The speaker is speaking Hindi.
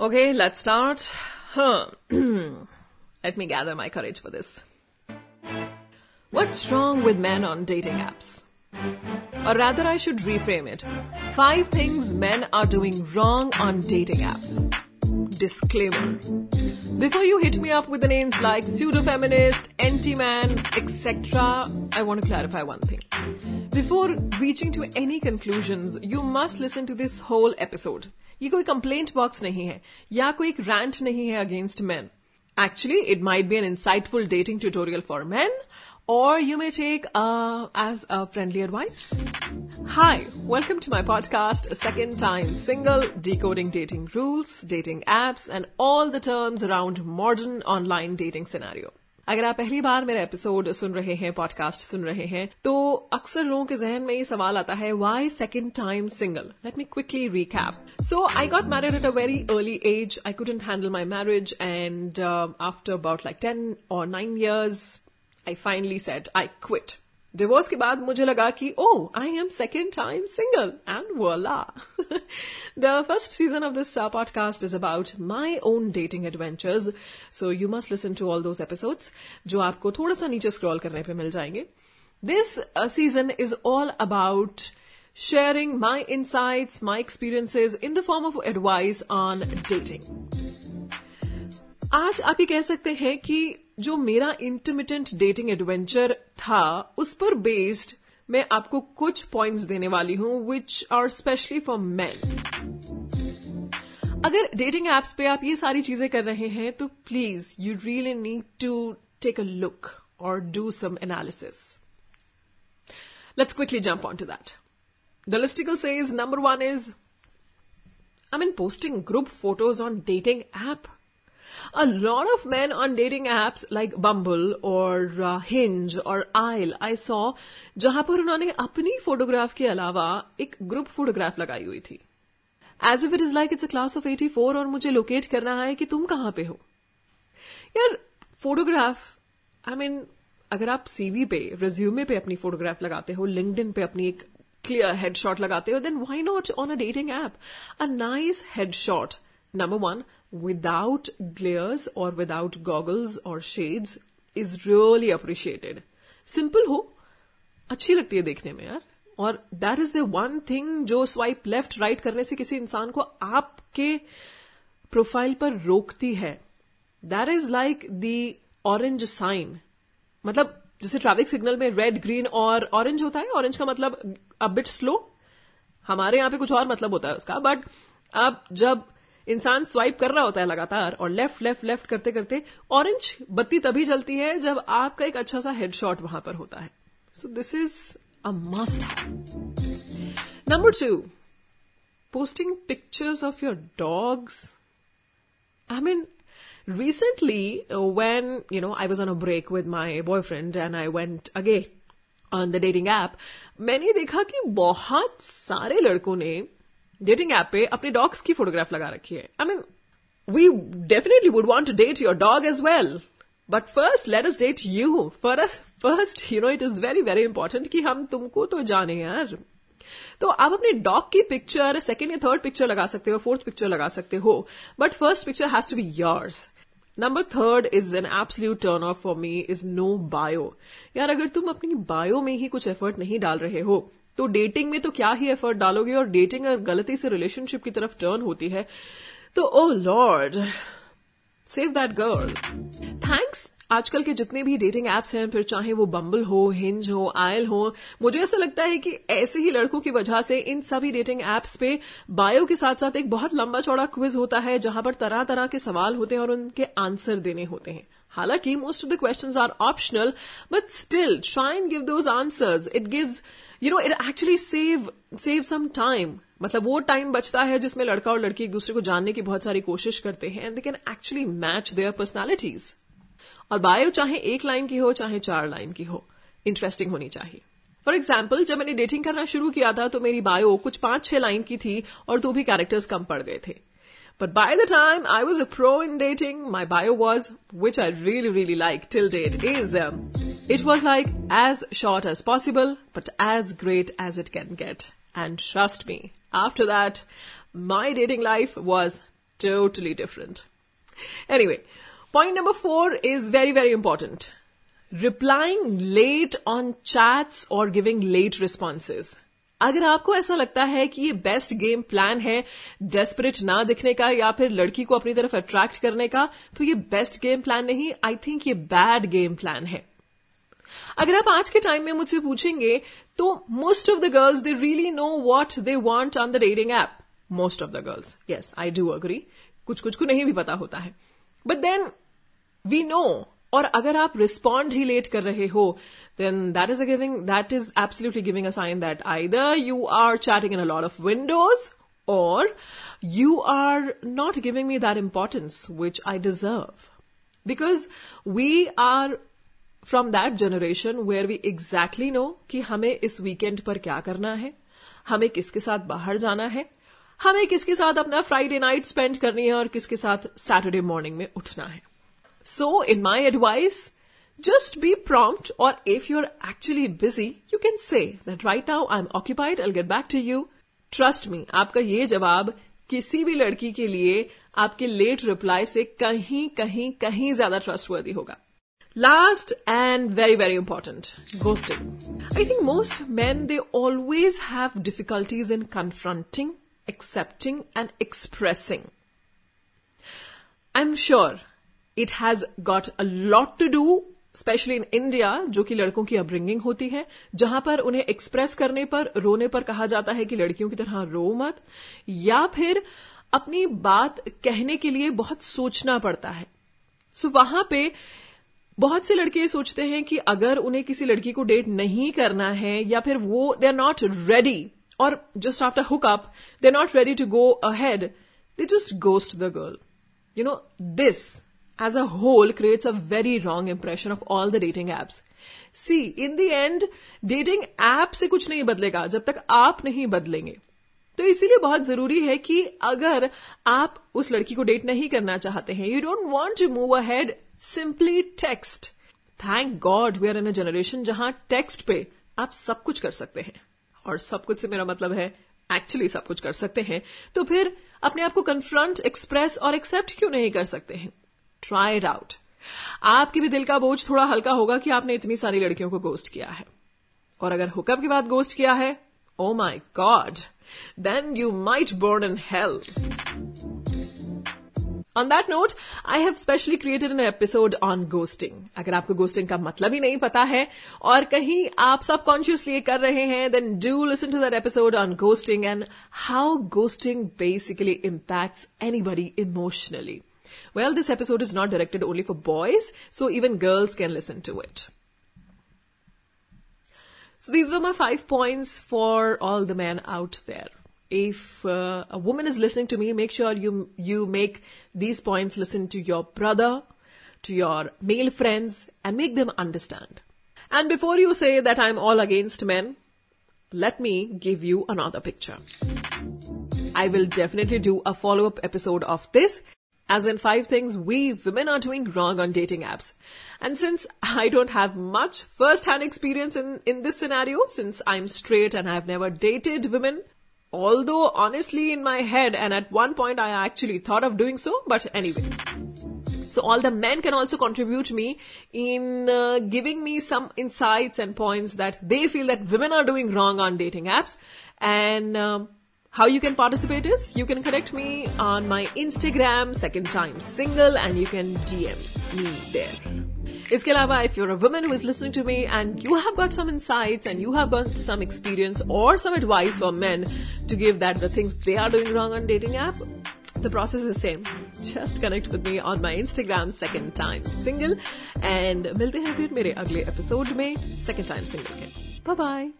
Okay, let's start. Let me gather my courage for this. What's wrong with men on dating apps? Or rather, I should reframe it. Five things men are doing wrong on dating apps. Disclaimer. Before you hit me up with the names like pseudo-feminist, anti-man, etc., I want to clarify one thing. Before reaching to any conclusions, you must listen to this whole episode. ये कोई कंप्लेंट बॉक्स नहीं है या कोई एक रैंट नहीं है against man actually it might be an insightful dating tutorial for man you may take uh, as a friendly advice. Hi, welcome to my podcast, a second time single, decoding dating rules, dating apps, and all the terms around modern online dating scenario. अगर आप पहली बार मेरा एपिसोड सुन रहे हैं पॉडकास्ट सुन रहे हैं तो अक्सर लोगों के जहन में ये सवाल आता है why second time single let me quickly recap so I got married at a very early age I couldn't handle my marriage and after about like ten और nine years I finally set I quit divorce के बाद मुझे लगा कि ओ I am second time single and voila the first season of this podcast is about my own dating adventures so you must listen to all those episodes जो आपको थोड़ा सा नीचे स्क्रॉल करने पे मिल जाएँगे. This season is all about sharing my insights, my experiences in the form of advice on dating. आज आप ये कह सकते हैं कि जो मेरा इंटरमीडियंट डेटिंग एडवेंचर था, उस पर बेस्ड मैं आपको कुछ पॉइंट्स देने वाली हूँ which are specially for man अगर डेटिंग एप्स पे आप ये सारी चीज़ें कर रहे हैं तो please you really need to take a look और do some analysis Let's quickly jump onto that. The listicle says, number one is I mean posting group photos on dating app. A lot of men on dating apps like Bumble or uh, Hinge or Isle I saw जहाँ पर उन्होंने अपनी फोटोग्राफ के अलावा एक ग्रुप फोटोग्राफ लगाई हुई थी। As if it is like it's a class of 84 और मुझे लोकेट करना है कि तुम कहाँ पे हो। यार फोटोग्राफ आई मीन अगर आप सीवी पे रिज्यूमे पे अपनी फोटोग्राफ लगाते हो लिंक्डइन पे अपनी एक क्लियर हेडशॉट लगाते हो then why not on a dating app a nice headshot number one without glares or without goggles or shades is really appreciated. Simple हो अच्छी लगती है देखने में यार। और that is the one thing जो स्वाइप लेफ़्ट राइट करने से किसी इंसान को आपके प्रोफ़ाइल पर रोकती है। That is like the orange sign मतलब जैसे ट्रैफ़िक सिग्नल में रेड ग्रीन और ऑरेंज होता है। ऑरेंज का मतलब अ बिट स्लो हमारे यहाँ पे कुछ और मतलब होता है उसका। बट अब जब इंसान स्वाइप कर रहा होता है लगातार और लेफ़्ट लेफ़्ट लेफ़्ट करते करते ऑरेंज बत्ती तभी जलती है जब आपका एक अच्छा सा हेडशॉट वहाँ पर होता है। So this is a number two posting pictures of your dogs I mean recently when you know I was on a break with my boyfriend and I went again on the dating app मैंने देखा कि बहुत सारे लड़कों ने डेटिंग ऐप पे अपने डॉग्स की फोटोग्राफ लगा रखी है। I mean we definitely would want to date your dog as well but first let us date you first first you know it is very very important कि हम तुमको तो जाने यार। तो आप अपने डॉग की पिक्चर सेकेंड या थर्ड पिक्चर लगा सकते हो फोर्थ पिक्चर लगा सकते हो। But first picture has to be yours number third is an absolute turn off for me is no bio यार, अगर तुम अपनी बायो में ही कुछ एफर्ट नहीं डाल रहे हो तो डेटिंग में तो क्या ही एफर्ट डालोगे और डेटिंग अगर गलती से रिलेशनशिप की तरफ़ टर्न होती है। तो ओ lord save that girl thanks आजकल के जितने भी डेटिंग एप्स हैं, फिर चाहे वो बम्बल हो हिंज हो आयल हो, मुझे ऐसा लगता है कि ऐसे ही लड़कों की वजह से इन सभी डेटिंग एप्स पे बायो के साथ साथ एक बहुत लंबा चौड़ा क्विज होता है, जहाँ पर तरह तरह के सवाल होते हैं और उनके आंसर देने होते हैं। हालाँकि most of the questions are optional but still try and give those answers it gives you know it actually save save some time मतलब वो टाइम बचता है जिसमें लड़का और लड़की एक दूसरे को जानने की बहुत सारी कोशिश करते हैं and they can actually match their personalities और बायो चाहे एक लाइन की हो चाहे चार लाइन की हो इंटरेस्टिंग होनी चाहिए. फॉर एग्ज़ाम्पल जब मैंने डेटिंग करना शुरू किया था तो मेरी बायो कुछ पाँच छह लाइन की थी और तो भी कैरेक्टर्स कम पड़ गए थे. By the time I was a pro in dating, my bio was, which I really, really like till date, is um, it was like as short as possible, but as great as it can get. And trust me, after that, my dating life was totally different. Anyway, point number four is very, very important. Replying late on chats or giving late responses. अगर आपको ऐसा लगता है कि ये बेस्ट गेम प्लान है डेस्परेट ना दिखने का या फिर लड़की को अपनी तरफ अट्रैक्ट करने का तो ये बेस्ट गेम प्लान नहीं आई थिंक ये बैड गेम प्लान है अगर आप आज के टाइम में मुझसे पूछेंगे तो most of the girls they really know what they want on the dating app most of the girls yes I do agree कुछ कुछ को नहीं भी पता होता है. बट देन वी नो और अगर आप रिस्पॉन्ड ही लेट कर रहे हो then that is a giving that is absolutely giving a sign that either you are chatting in a lot of windows और you are not giving me that importance which I deserve because we are from that generation where we exactly know कि हमें इस वीकेंड पर क्या करना है, हमें किसके साथ बाहर जाना है, हमें किसके साथ अपना फ्राइडे नाइट स्पेंड करनी है और किसके साथ सैटरडे मॉर्निंग में उठना है। So in my advice just be prompt और if you are actually busy you can say that right now I am occupied I get back to you trust me आपका ये जवाब किसी भी लड़की के लिए आपके लेट रिप्लाई से कहीं कहीं कहीं ज़्यादा ट्रस्टवर्दी होगा। Last and very, very important, ghosting. I think most men, they always have difficulties in confronting, accepting and expressing. I'm sure it has got a lot to do specially in India जो कि लड़कों की अपब्रिंगिंग होती है जहाँ पर उन्हें एक्सप्रेस करने पर रोने पर कहा जाता है कि लड़कियों की तरह रो मत या फिर अपनी बात कहने के लिए बहुत सोचना पड़ता है सो so, वहाँ पे बहुत से लड़के सोचते हैं कि अगर उन्हें किसी लड़की को डेट नहीं करना है या फिर वो दे आर नॉट रेडी और just after hook up they are not ready to go ahead they just ghost the girl you know this as a whole creates a very wrong impression of all the dating apps. See, in the end, dating app से कुछ नहीं बदलेगा जब तक आप नहीं बदलेंगे तो इसीलिए बहुत ज़रूरी है कि अगर आप उस लड़की को डेट नहीं करना चाहते हैं you don't want to move ahead simply text thank god we are in a generation जहाँ टेक्स्ट पे आप सब कुछ कर सकते हैं। और सब कुछ से मेरा मतलब है एक्चुअली सब कुछ कर सकते हैं। तो फिर अपने आप को कन्फ्रंट एक्सप्रेस और एक्सेप्ट क्यों नहीं कर सकते हैं? ट्राई इट आउट आपके भी दिल का बोझ थोड़ा हल्का होगा कि आपने इतनी सारी लड़कियों को गोस्ट किया है। और अगर हुकअप के बाद गोस्ट किया है ओ my god then you might born in health on that note I have specially created an episode on ghosting अगर आपको गोस्टिंग का मतलब ही नहीं पता है और कहीं आप सबकॉन्शियसली कर रहे हैं then do listen to that episode on ghosting and how ghosting basically impacts anybody emotionally Well, this episode is not directed only for boys, so even girls can listen to it. So these were my five points for all the men out there. If uh, a woman is listening to me, make sure you you make these points listen to your brother, to your male friends, and make them understand. And before you say that I'm all against men, let me give you another picture. I will definitely do a follow up episode of this as in five things we women are doing wrong on dating apps. And since I don't have much first-hand experience in, in this scenario, since I'm straight and I've never dated women, although honestly in my head and at one point I actually thought of doing so, but anyway. So all the men can also contribute me in uh, giving me some insights and points that they feel that women are doing wrong on dating apps and um, how you can participate is you can connect me on my Instagram, second time single, and you can DM me there. इसके अलावा if you're a woman who is listening to me and you have got some insights and you have got some experience और some advice for men to give that the things they are doing wrong on dating app the process is same. Just connect with me on my instagram second time single and we'll see you in my next episode Me second time single bye bye